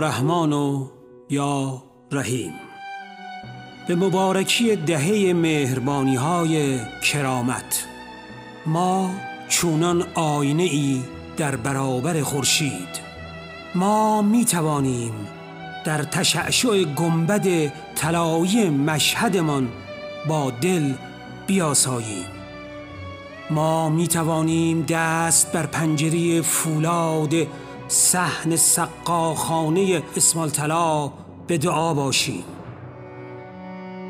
رحمان و یا رحیم. به مبارکی دهه مهربانی های کرامت ما چونان آینه ای در برابر خورشید ما می توانیم در تشعشع گنبد طلایی مشهدمان با دل بیاساییم. ما می توانیم دست بر پنجره فولاد صحن سقاخانه اسمال طلا به دعا باشیم.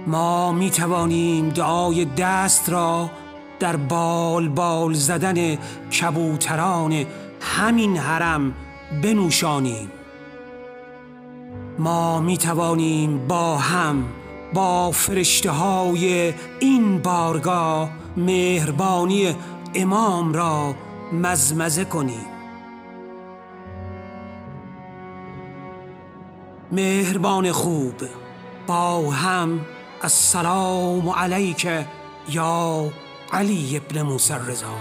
ما می توانیم دعای دست را در بال بال زدن کبوتران همین حرم بنوشانیم. ما می توانیم با هم با فرشته های این بارگاه مهربانی امام را مزمزه کنیم. مهربان خوب با هم السلام علیک یا علی ابن موسی رضا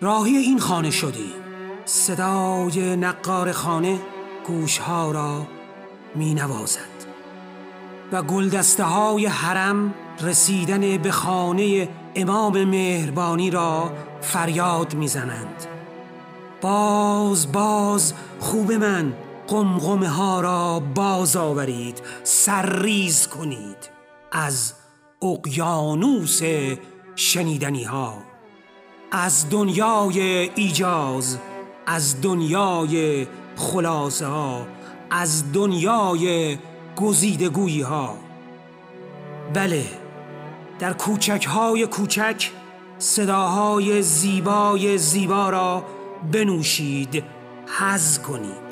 راهی این خانه شدی. صدای نقار خانه گوشها را می نوازد و گلدسته های حرم رسیدن به خانه امام مهربانی را فریاد می‌زنند. باز باز خوب من قمقمه ها را باز آورید سرریز کنید از اقیانوس شنیدنی ها از دنیای ایجاز از دنیای خلاصه ها از دنیای گزیدگویی ها بله در کوچک های کوچک صداهای زیبای زیبا را بنوشید حز کنید.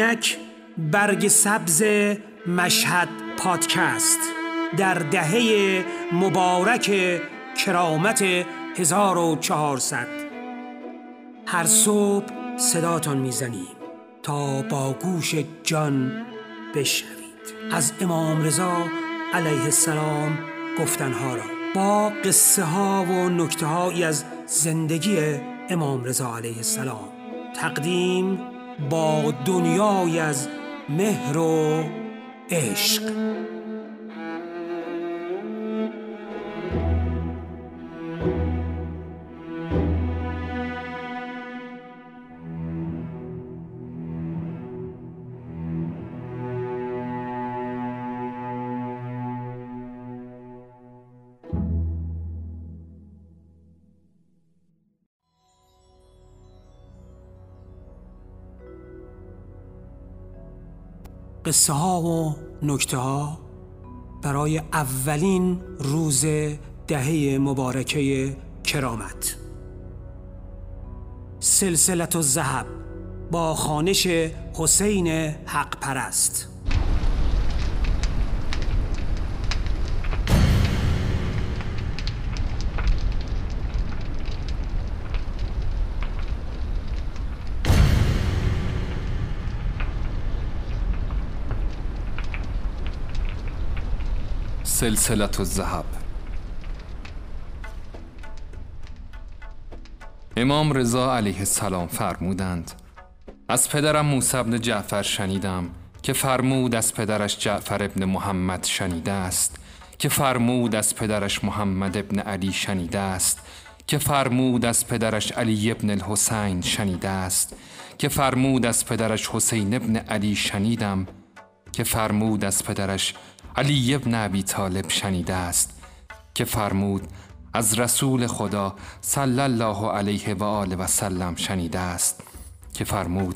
اینک برگ سبز مشهد پادکست در دهه مبارک کرامت 1400 هر صبح صداتان می‌زنیم تا با گوش جان بشنوید. از امام رضا علیه السلام گفتنها را. با قصه ها و نکته هایی از زندگی امام رضا علیه السلام. تقدیم با دنیای از مهر و عشق. قصه ها و نکته ها برای اولین روز دهه مبارکه کرامت. سلسلت و زهب با خانش حسین حق پرست سلسلت الذهب. امام رضا علیه السلام فرمودند از پدرم موسی بن جعفر شنیدم که فرمود از پدرش جعفر ابن محمد شنیده است که فرمود از پدرش محمد ابن علی شنیده است که فرمود از پدرش علی ابن الحسین شنیده است که فرمود از پدرش حسین ابن علی شنیدم که فرمود از پدرش علی ابن ابی طالب شنیده است که فرمود از رسول خدا صلی الله علیه و آله و سلم شنیده است که فرمود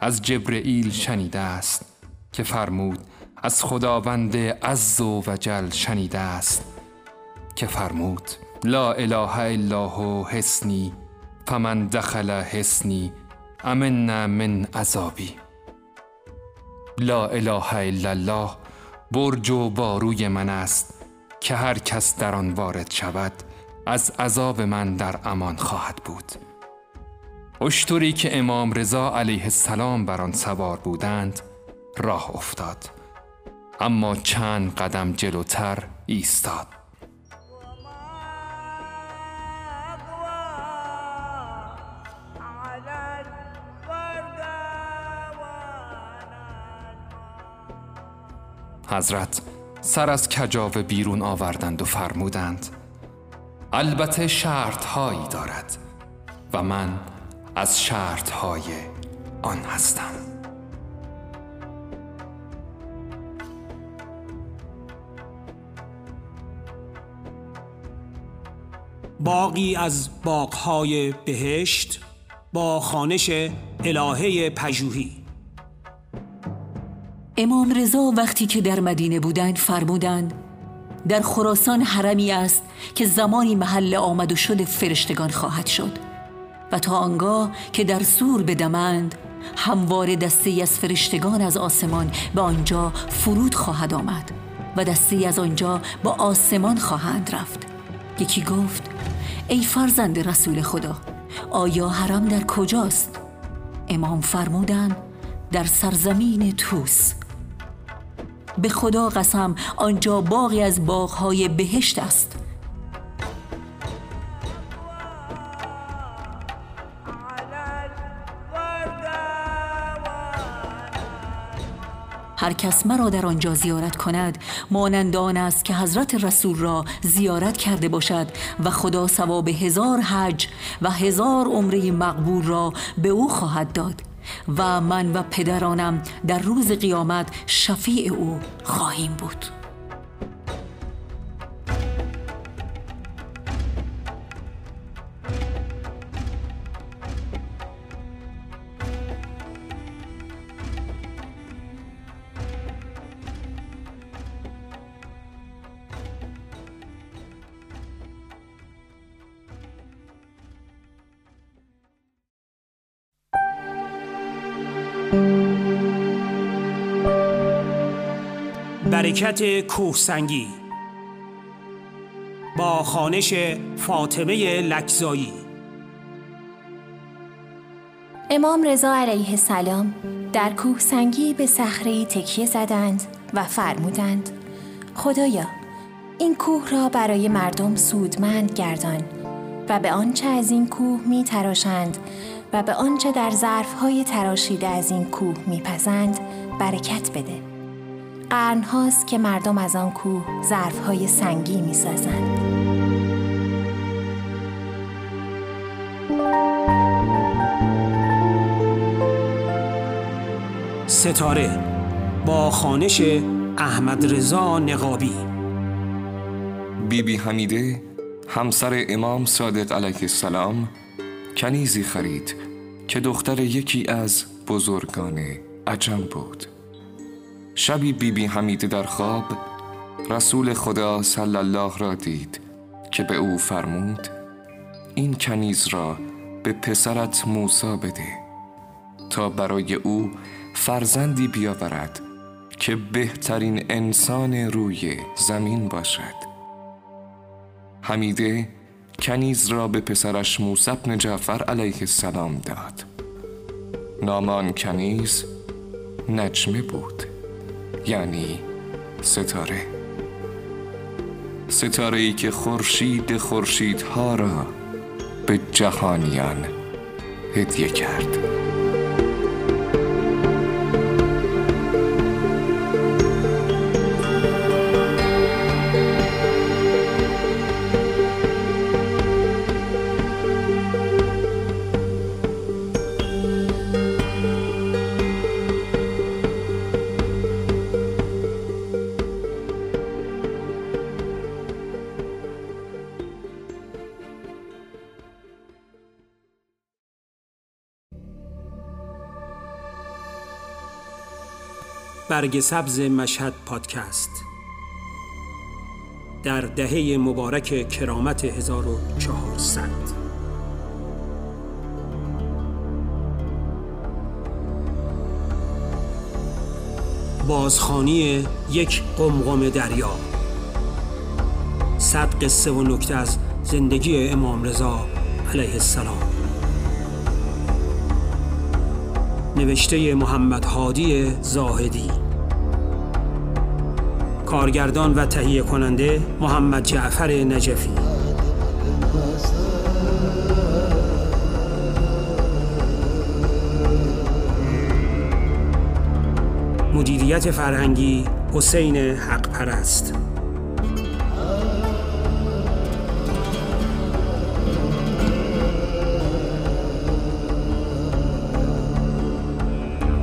از جبرئیل شنیده است که فرمود از خداوند عز و وجل شنیده است که فرمود لا اله الا هو حسنی فمن دخل حسنی امن من عذابی. لا اله الا الله برج و باروی من است که هر کس در آن وارد شود از عذاب من در امان خواهد بود. اشتری که امام رضا علیه السلام بر آن سوار بودند راه افتاد. اما چند قدم جلوتر ایستاد. حضرت سر از کجاوه بیرون آوردند و فرمودند البته شرط هایی دارد و من از شرط های آن هستم. باقی از باغهای بهشت با خانش الهه پژوهی. امام رضا وقتی که در مدینه بودند فرمودند در خراسان حرمی است که زمانی محل آمد و شد فرشتگان خواهد شد. و تا آنگاه که در سور بدمند هموار دسته از فرشتگان از آسمان به آنجا فرود خواهد آمد و دسته از آنجا با آسمان خواهند رفت. یکی گفت ای فرزند رسول خدا آیا حرم در کجاست؟ امام فرمودند در سرزمین توس به خدا قسم آنجا باغی از باغهای بهشت است. هر کس مرا در آنجا زیارت کند مانند آن است که حضرت رسول را زیارت کرده باشد و خدا ثواب هزار حج و هزار عمره مقبول را به او خواهد داد. و من و پدرانم در روز قیامت شفیع او خواهیم بود. برکت کوهسنگی با خانش فاطمه لکزایی. امام رضا علیه السلام در کوهسنگی به صخره تکیه زدند و فرمودند خدایا این کوه را برای مردم سودمند گردان و به آنچه از این کوه می تراشند و به آنچه در ظرفهای تراشیده از این کوه میپزند برکت بده. قرن هاست که مردم از آن کوه ظرفهای سنگی می‌سازند. ستاره با خانش احمد رضا نقابی. بیبی بی حمیده همسر امام صادق علیه السلام. کنیزی خرید که دختر یکی از بزرگان عجم بود. شبی بیبی بی حمیده در خواب رسول خدا صلی الله را دید که به او فرمود این کنیز را به پسرت موسا بده تا برای او فرزندی بیاورد که بهترین انسان روی زمین باشد. حمیده کنیز را به پسرش موسی بن جعفر علیه السلام داد. نامان کنیز نجمه بود یعنی ستاره. ستاره ای که خورشید خورشیدها را به جهانیان هدیه کرد. برگ سبز مشهد پادکست. در دهه مبارک کرامت 1400 بازخانی یک قمقم دریا. صد قصه و نکته از زندگی امام رضا علیه السلام. نوشته محمد هادی زاهدی. کارگردان و تهیه کننده محمد جعفر نجفی. مدیریت فرهنگی حسین حق پرست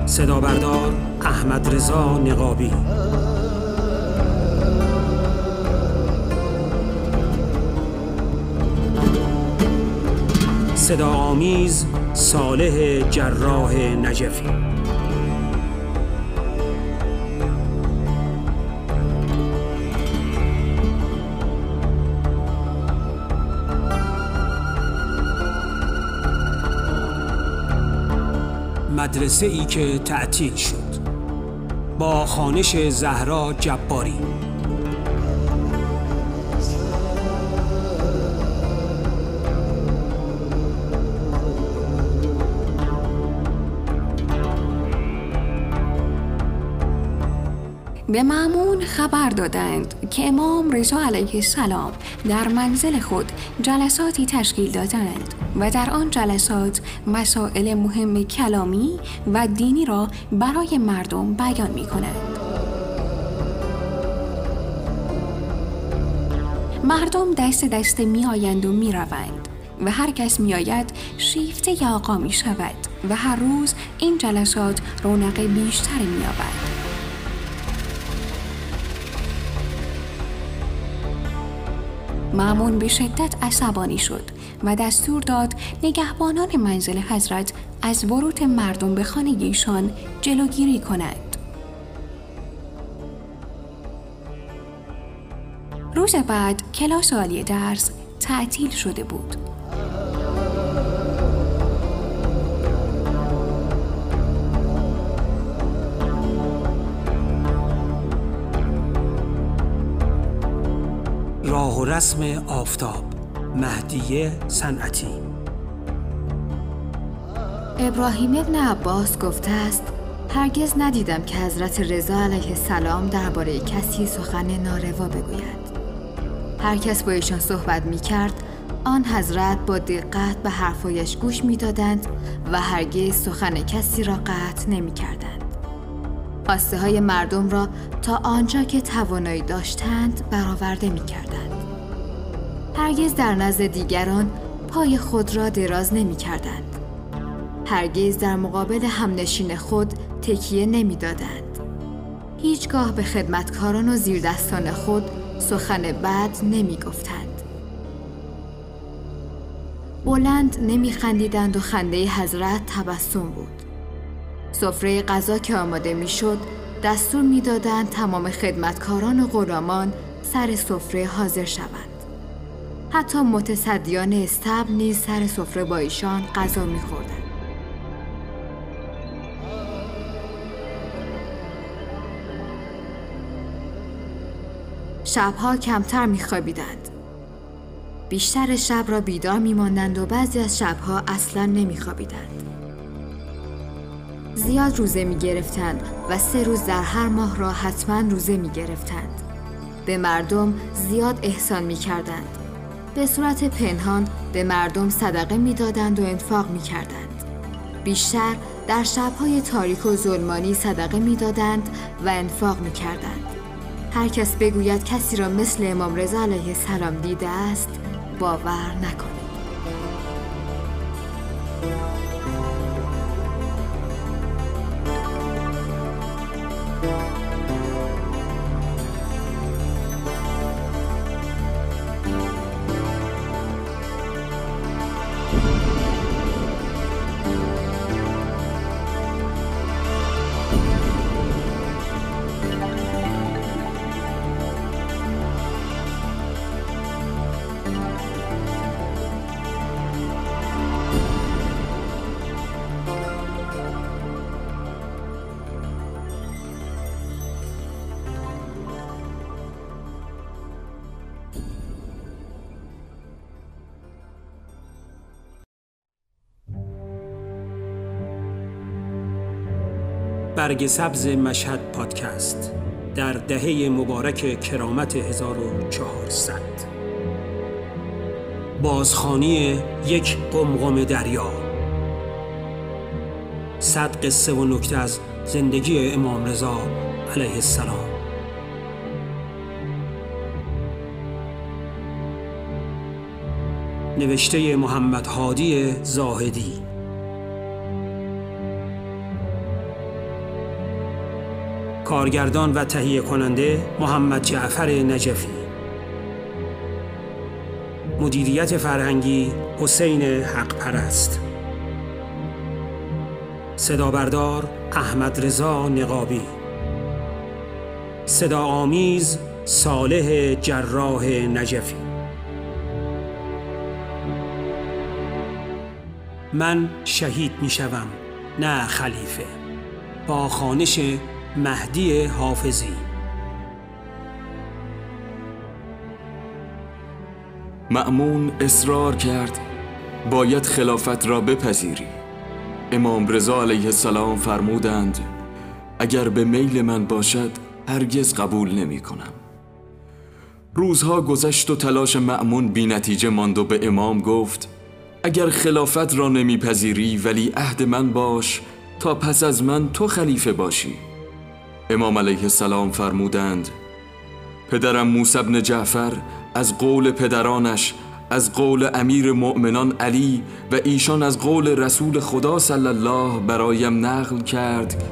صدا بردار احمد رضا نقابی. صدا آمیز صالح جراح نجفی. مدرسه ای که تعطیل شد با خانش زهرا جباری. به معمون خبر دادند که امام رضا علیه السلام در منزل خود جلساتی تشکیل دادند و در آن جلسات مسائل مهم کلامی و دینی را برای مردم بیان می کنند. مردم دست دست می آیند و می روند و هر کس می آید شیفته آقا می شود و هر روز این جلسات رونق بیشتری می آبد. معمون به شدت عصبانی شد و دستور داد نگهبانان منزل حضرت از ورود مردم به خانه ایشان جلوگیری کنند. روز بعد کلاس عالی درس تعطیل شده بود. رسم آفتاب مهدیه صنعتی ابراهیم ابن عباس گفته است هرگز ندیدم که حضرت رضا علیه السلام درباره کسی سخن ناروا بگوید هر کس با ایشان صحبت می کرد آن حضرت با دقت به حرفایش گوش می دادند و هرگز سخن کسی را قطع نمی کردند. خواسته های مردم را تا آنجا که توانایی داشتند برآورده می کردند. هرگز در نزد دیگران پای خود را دراز نمی کردند. هرگز در مقابل همنشین خود تکیه نمی دادند. هیچگاه به خدمتکاران و زیردستان خود سخن بد نمی گفتند. بلند نمی خندیدند و خنده حضرت تبسم بود. سفره غذا که آماده می شد دستور می‌دادند تمام خدمتکاران و غلامان سر سفره حاضر شوند. حتی متصدیان استبل نیز سر سفره با ایشان غذا میخوردند. شبها کمتر میخوابیدند. بیشتر شب را بیدار میماندند و بعضی از شبها اصلا نمیخوابیدند. زیاد روزه می‌گرفتند و سه روز در هر ماه را حتما روزه می‌گرفتند. به مردم زیاد احسان می‌کردند. به صورت پنهان به مردم صدقه می‌دادند و انفاق می‌کردند. بیشتر در شبهای تاریک و ظلمانی صدقه می‌دادند و انفاق می‌کردند. هر کس بگوید کسی را مثل امام رضا علیه السلام دیده است باور نکنید برگ سبز مشهد پادکست در دهه مبارک کرامت 1400 بازخانی یک قمقم دریا. صد قصه و نکته از زندگی امام رضا علیه السلام. نوشته محمد هادی زاهدی. کارگردان و تهیه کننده محمد جعفر نجفی. مدیریت فرهنگی حسین حق پرست صدا بردار احمد رضا نقابی. صدا آمیز صالح جراح نجفی. من شهید می شوم نه خلیفه. با خانش مهدی حافظی. معمون اصرار کرد باید خلافت را بپذیری. امام رضا علیه السلام فرمودند اگر به میل من باشد هرگز قبول نمی کنم. روزها گذشت و تلاش معمون بی نتیجه ماند و به امام گفت اگر خلافت را نمیپذیری ولی عهد من باش تا پس از من تو خلیفه باشی. امام علیه السلام فرمودند پدرم موسی بن جعفر از قول پدرانش از قول امیر مؤمنان علی و ایشان از قول رسول خدا صلی الله برایم نقل کرد.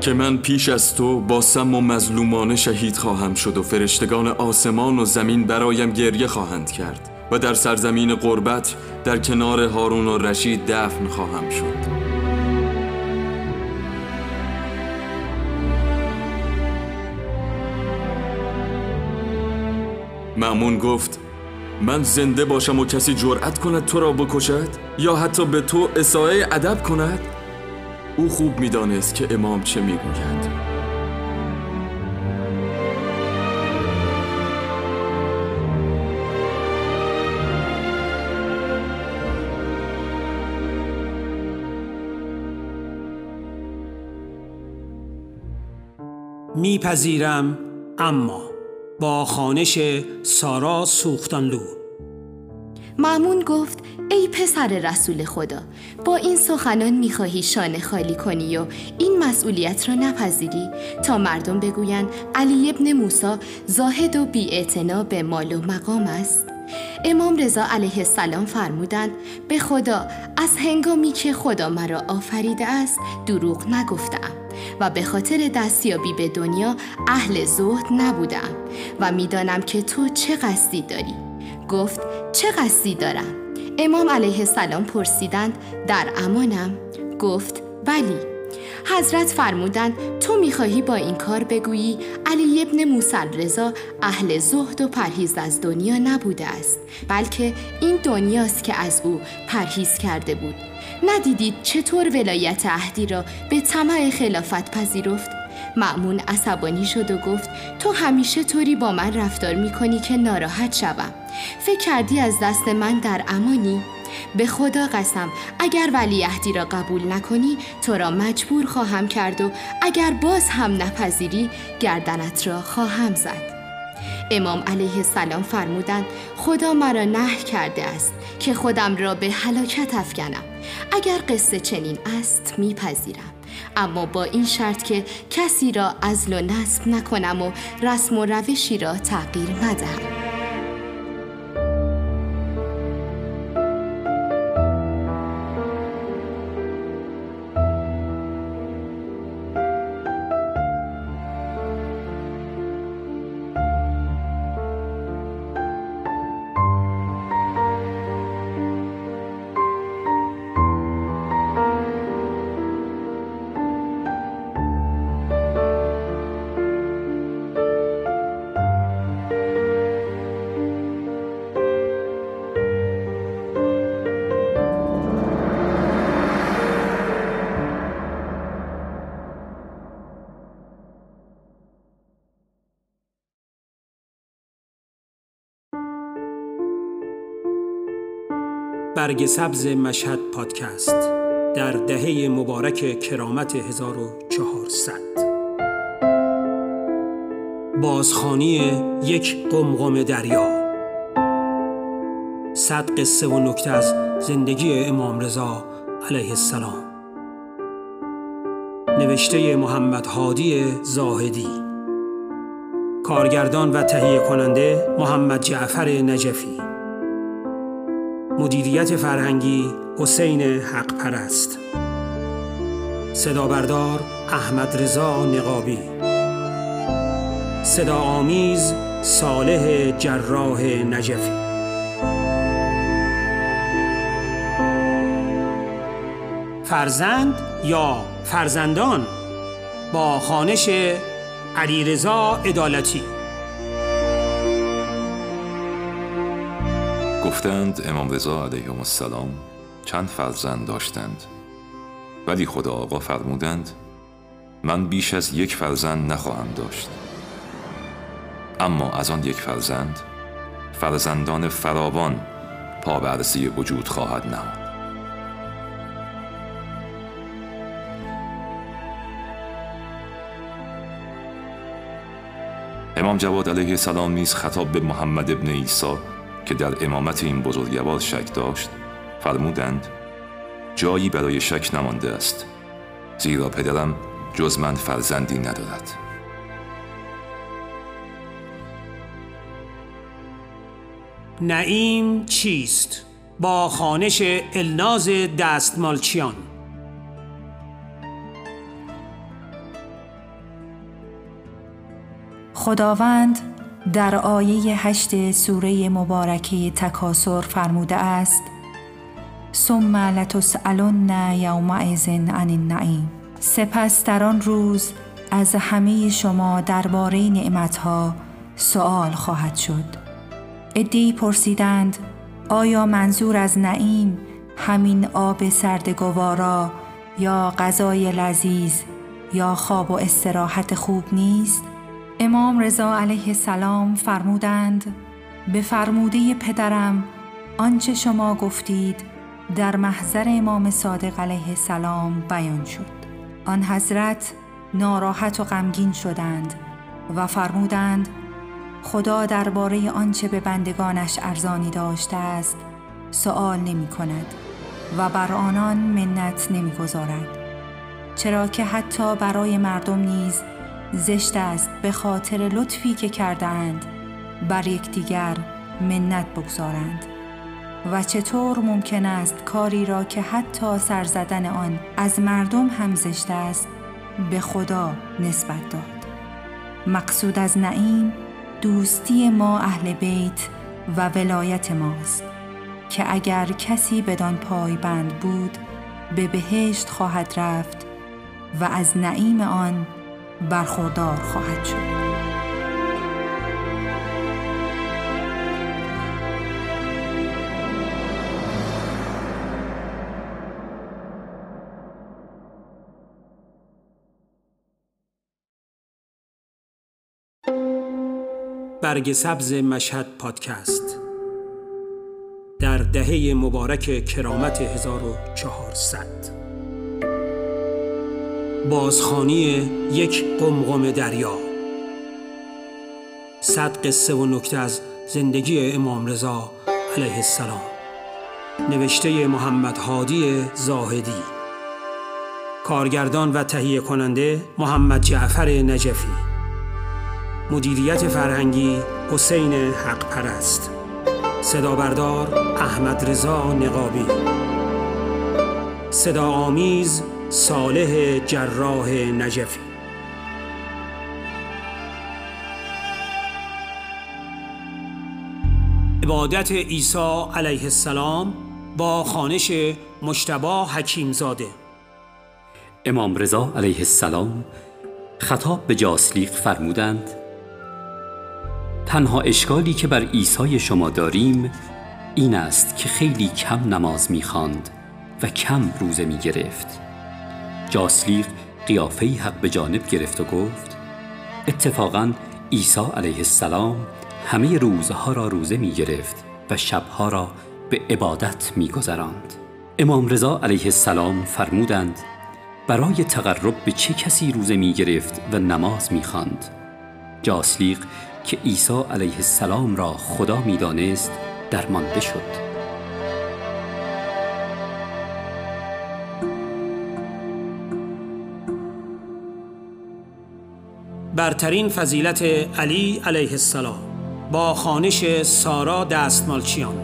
که من پیش از تو با سم و مظلومانه شهید خواهم شد و فرشتگان آسمان و زمین برایم گریه خواهند کرد. و در سرزمین قربت در کنار هارون و رشید دفن خواهم شد. معمون گفت من زنده باشم و کسی جرأت کند تو را بکشد؟ یا حتی به تو اساءه ادب کند؟ او خوب می‌دانست که امام چه می‌گوید. میپذیرم اما با خانش سارا سوختانلو. مامون گفت ای پسر رسول خدا با این سخنان می‌خواهی شانه خالی کنی و این مسئولیت را نپذیری؟ تا مردم بگویند علی ابن موسا زاهد و بی به مال و مقام است. امام رضا علیه السلام فرمودند به خدا از هنگامی که خدا مرا آفریده است دروغ نگفتم و به خاطر دستیابی به دنیا اهل زهد نبودم و می‌دانم که تو چه قصدی داری. گفت چه قصدی دارم؟ امام علیه السلام پرسیدند در امانم؟ گفت بلی حضرت فرمودند تو می‌خواهی با این کار بگویی علی ابن موسی رضا اهل زهد و پرهیز از دنیا نبوده است بلکه این دنیاست که از او پرهیز کرده بود. ندیدید چطور ولایت عهدی را به طمع خلافت پذیرفت معمون عصبانی شد و گفت تو همیشه طوری با من رفتار می‌کنی که ناراحت شوم. فکر کردی از دست من در امانی؟ به خدا قسم اگر ولیعهدی را قبول نکنی تو را مجبور خواهم کرد و اگر باز هم نپذیری گردنت را خواهم زد. امام علیه السلام فرمودند خدا مرا نه کرده است که خودم را به هلاکت افکنم. اگر قصه چنین است میپذیرم. اما با این شرط که کسی را ازل و نصب نکنم و رسم و روشی را تغییر ندهم برگ سبز مشهد پادکست در دهه مبارک کرامت 1400 بازخانی یک قمقم دریا. صد قصه و نکته از زندگی امام رضا علیه السلام. نوشته محمد هادی زاهدی. کارگردان و تهیه کننده محمد جعفر نجفی. مدیریت فرهنگی حسین حق پرست صدا بردار احمد رضا نقابی. صدا آمیز صالح جراح نجفی. فرزند یا فرزندان با خانش علیرضا عدالتی. گفتند امام رضا علیه السلام چند فرزند داشتند. ولی خدا آقا فرمودند من بیش از یک فرزند نخواهم داشت. اما از آن یک فرزند فرزندان فراوان پا به وجود خواهد نهاد. امام جواد علیه السلام نیز خطاب به محمد ابن عیسی که در امامت این بزرگوار شک داشت فرمودند جایی برای شک نمانده است زیرا پدرم جز من فرزندی ندارد نعیم چیست؟ با خانش الناز دستمالچیان خداوند در آیه هشت سوره مبارکه تکاسر فرموده است ثم لتسالن یومئذ عن النعیم. سپس در آن روز از همه شما درباره نعمتها سوال خواهد شد. ادی پرسیدند آیا منظور از نعیم همین آب سردگوارا یا غذای لذیذ یا خواب و استراحت خوب نیست؟ امام رضا علیه السلام فرمودند به فرموده پدرم آنچه شما گفتید در محضر امام صادق علیه السلام بیان شد آن حضرت ناراحت و غمگین شدند و فرمودند خدا درباره آنچه به بندگانش ارزانی داشته است سوال نمی کند و بر آنان منت نمی گذارد. چرا که حتی برای مردم نیز زشت است به خاطر لطفی که کردند بر یکدیگر منت بگذارند. و چطور ممکن است کاری را که حتی سر زدن آن از مردم هم زشت است به خدا نسبت داد. مقصود از نعیم دوستی ما اهل بیت و ولایت ماست که اگر کسی بدان پایبند بود به بهشت خواهد رفت و از نعیم آن برخوردار خواهد شد. برگ سبز مشهد پادکست. در دهه مبارک کرامت 1400 بازخانی یک قمقم دریا. صد قصه و نکته از زندگی امام رضا علیه السلام. نوشته محمد هادی زاهدی. کارگردان و تهیه کننده محمد جعفر نجفی. مدیریت فرهنگی حسین حق پرست صدا بردار احمد رضا نقابی. صدا آمیز صالح جراح نجفی. عبادت عیسی علیه السلام با خانش مشتبا حکیمزاده. امام رضا علیه السلام خطاب به جاسلیق فرمودند تنها اشکالی که بر عیسی شما داریم این است که خیلی کم نماز می‌خواند و کم روزه می گرفت جاسلیق قیافه حق به جانب گرفت و گفت اتفاقا عیسی علیه السلام همه روزها را روزه می گرفت و شبها را به عبادت میگذراند امام رضا علیه السلام فرمودند برای تقرب به چه کسی روزه می گرفت و نماز می خاند؟ جاسلیق که عیسی علیه السلام را خدا می دانست درمانده شد برترین فضیلت علی علیه السلام با خانش سارا دستمالچیان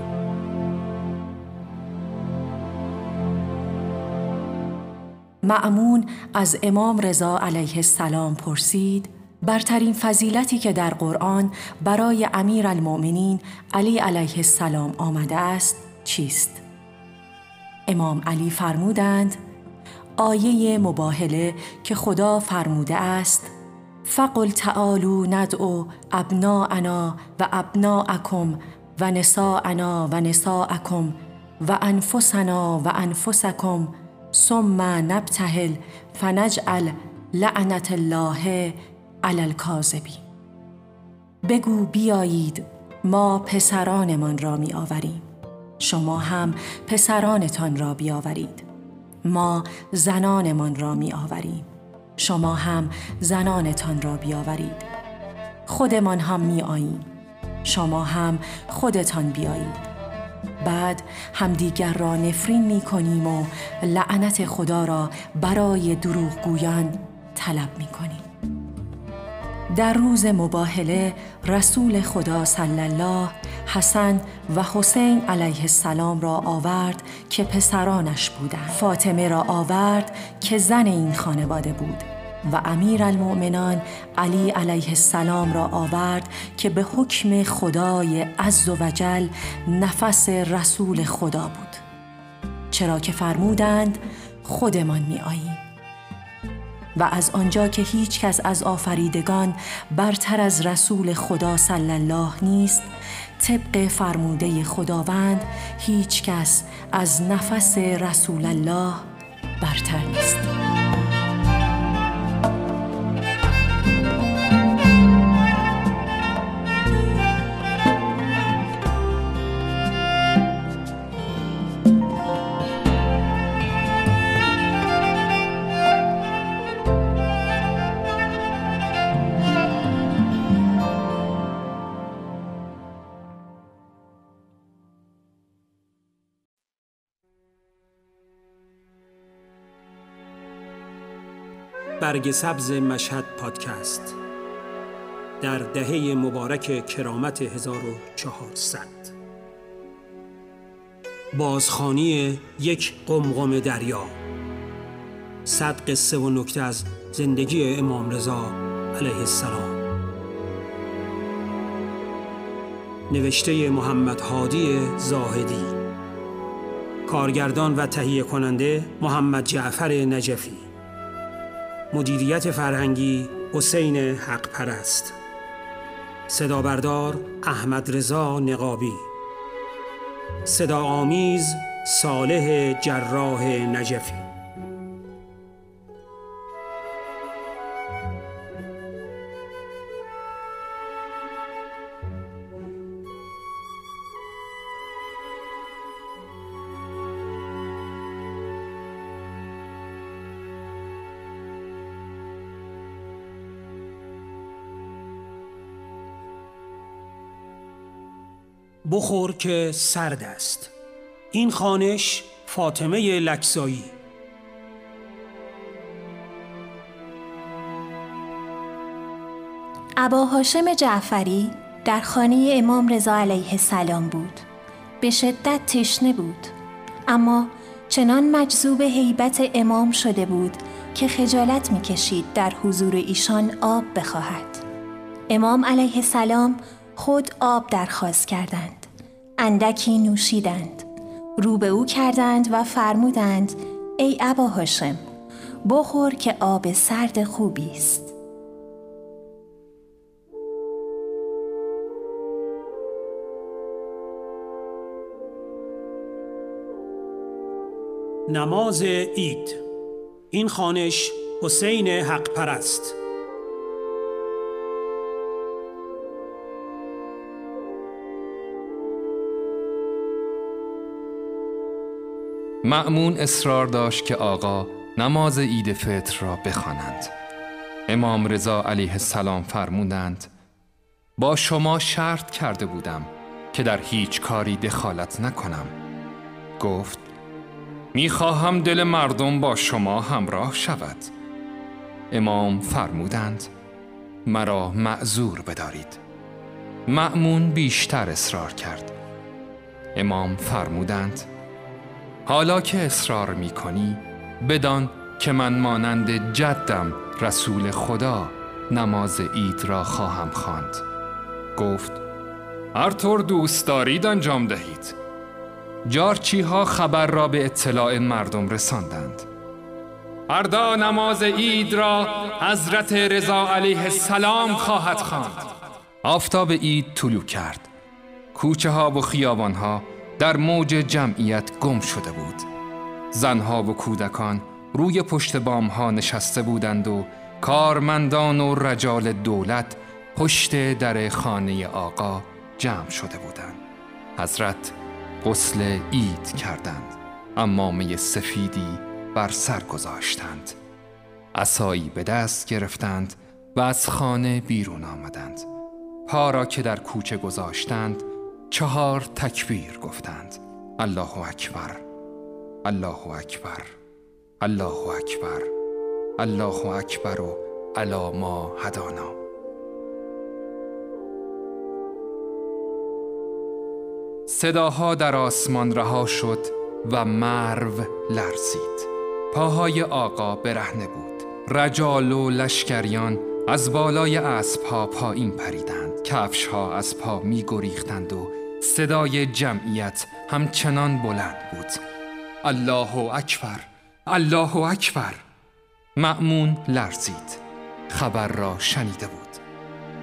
معمون از امام رضا علیه السلام پرسید برترین فضیلتی که در قرآن برای امیر المؤمنین علی علیه السلام آمده است چیست؟ امام علی فرمودند آیه مباهله که خدا فرموده است فقل تعالو ندعو ابناءنا و ابناءکم و نساءنا و نساءکم و انفسنا و انفسکم ثم نبتهل فنجعل لعنت الله علی الکاذبین. بگو بیایید ما پسرانمان را می آوریم. شما هم پسرانتان را بیاورید. ما زنانمان را می آوریم. شما هم زنانتان را بیاورید. خودمان هم می آییم شما هم خودتان بیایید. بعد همدیگر را نفرین می کنیم و لعنت خدا را برای دروغگویان طلب می کنیم در روز مباهله رسول خدا صلی الله حسن و حسین علیه السلام را آورد که پسرانش بودند. فاطمه را آورد که زن این خانواده بود و امیر المؤمنان علی علیه السلام را آورد که به حکم خدای عز و وجل نفس رسول خدا بود. چرا که فرمودند خودمان می آییم و از آنجا که هیچ کس از آفریدگان برتر از رسول خدا صلی الله نیست طبق فرموده خداوند هیچ کس از نفس رسول الله برتر نیست. برگ سبز مشهد پادکست در دهه مبارک کرامت 1400 بازخانی یک قمقم دریا صد قصه و نکته از زندگی امام رضا علیه السلام. نوشته محمد هادی زاهدی کارگردان و تهیه کننده محمد جعفر نجفی. مدیریت فرهنگی حسین حق پرست صدا بردار احمد رضا نقابی. صدا آمیز صالح جراح نجفی. بخور که سرد است. این خانش فاطمه لکسایی. ابا هاشم جعفری در خانه امام رضا علیه السلام بود. به شدت تشنه بود. اما چنان مجذوب هیبت امام شده بود که خجالت می‌کشید در حضور ایشان آب بخواهد. امام علیه السلام خود آب درخواست کردند. اندکی نوشیدند. رو به او کردند و فرمودند ای ابا هاشم بخور که آب سرد خوبی است. نماز عید. این خانش حسین حق پرست معمون اصرار داشت که آقا نماز عید فطر را بخوانند. امام رضا علیه السلام فرمودند با شما شرط کرده بودم که در هیچ کاری دخالت نکنم. گفت می‌خواهم دل مردم با شما همراه شود. امام فرمودند مرا معذور بدارید. معمون بیشتر اصرار کرد. امام فرمودند حالا که اصرار می کنی بدان که من مانند جدم رسول خدا نماز عید را خواهم خواند. گفت هر طور دوست دارید انجام دهید جارچی ها خبر را به اطلاع مردم رساندند فردا نماز عید را حضرت رضا علیه السلام خواهد خواند. آفتاب عید طلوع کرد کوچه ها و خیابان ها در موج جمعیت گم شده بود. زنها و کودکان روی پشت بام ها نشسته بودند و کارمندان و رجال دولت پشت در خانه آقا جمع شده بودند. حضرت غسل عید کردند امامه سفیدی بر سر گذاشتند. عصایی به دست گرفتند و از خانه بیرون آمدند. پا را که در کوچه گذاشتند چهار تکبیر گفتند. الله اکبر الله اکبر الله اکبر الله اکبر و علا ما هدانا. صداها در آسمان رها شد و مرو لرزید. پاهای آقا برهنه بود. رجال و لشکریان از بالای اسبها پایین پریدند. کفشها از پا می گریختند و صدای جمعیت همچنان بلند بود. الله اکبر الله اکبر. معمون لرزید. خبر را شنیده بود.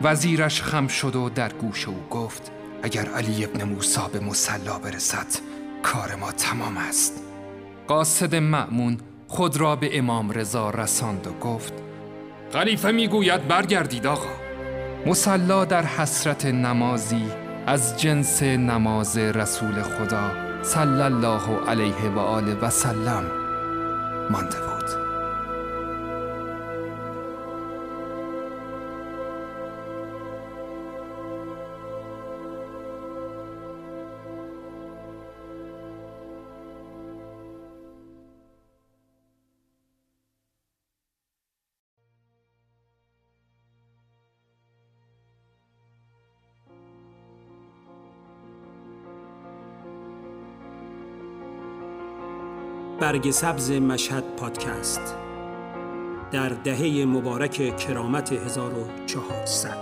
وزیرش خم شد و در گوش او گفت اگر علی ابن موسا به مسلا برسد کار ما تمام است. قاصد معمون خود را به امام رضا رساند و گفت خلیفه می‌گوید برگردید آقا. مسلا در حسرت نمازی از جنس نماز رسول خدا صلی الله علیه و آله و سلم مانده بود. برگ سبز مشهد پادکست در دهه مبارک کرامت 1400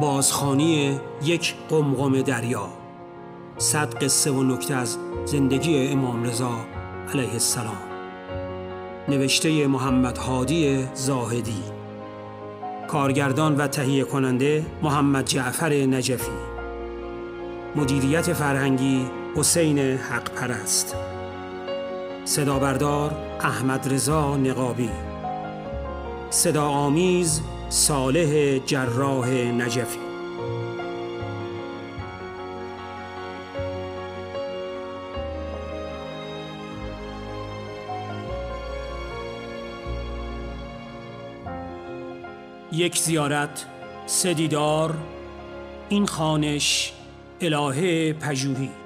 بازخانی یک قمقم دریا صد قصه و نکته از زندگی امام رضا علیه السلام. نوشته محمد هادی زاهدی. کارگردان و تهیه کننده محمد جعفر نجفی. مدیریت فرهنگی حسین حق پرست. صدا بردار احمد رضا نقابی. صدا آمیز صالح جراح نجفی. یک زیارت سدیدار این خانش الهه پژوهی.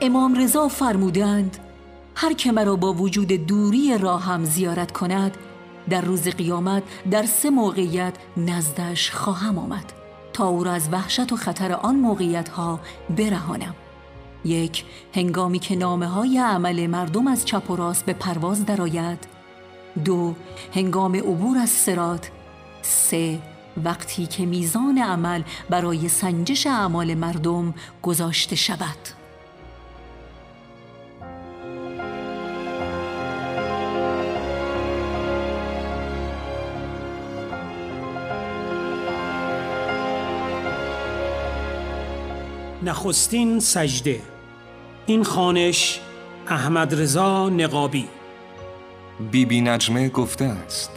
امام رضا فرمودند هر که مرا با وجود دوری راهم زیارت کند در روز قیامت در سه موقعیت نزدش خواهم آمد تا او را از وحشت و خطر آن موقعیت ها برهانم. یک هنگامی که نامه های عمل مردم از چپ و راست به پرواز درآید. دو هنگام عبور از سرات سه وقتی که میزان عمل برای سنجش اعمال مردم گذاشته شود. نخستین سجده. این خانش احمد رضا نقابی. بیبی بی نجمه گفته است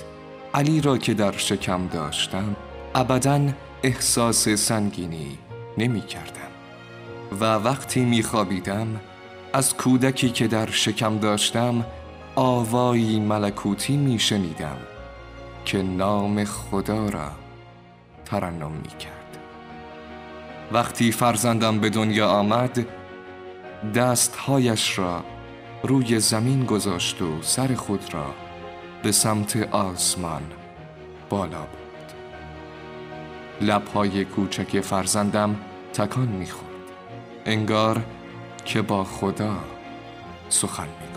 علی را که در شکم داشتم ابدا احساس سنگینی نمی کردم. و وقتی میخوابیدم از کودکی که در شکم داشتم آوایی ملکوتی میشنیدم که نام خدا را ترنم می‌کرد وقتی فرزندم به دنیا آمد دستهایش را روی زمین گذاشت و سر خود را به سمت آسمان بالا بود لبهای کوچک فرزندم تکان می‌خورد انگار که با خدا سخن می‌گفت.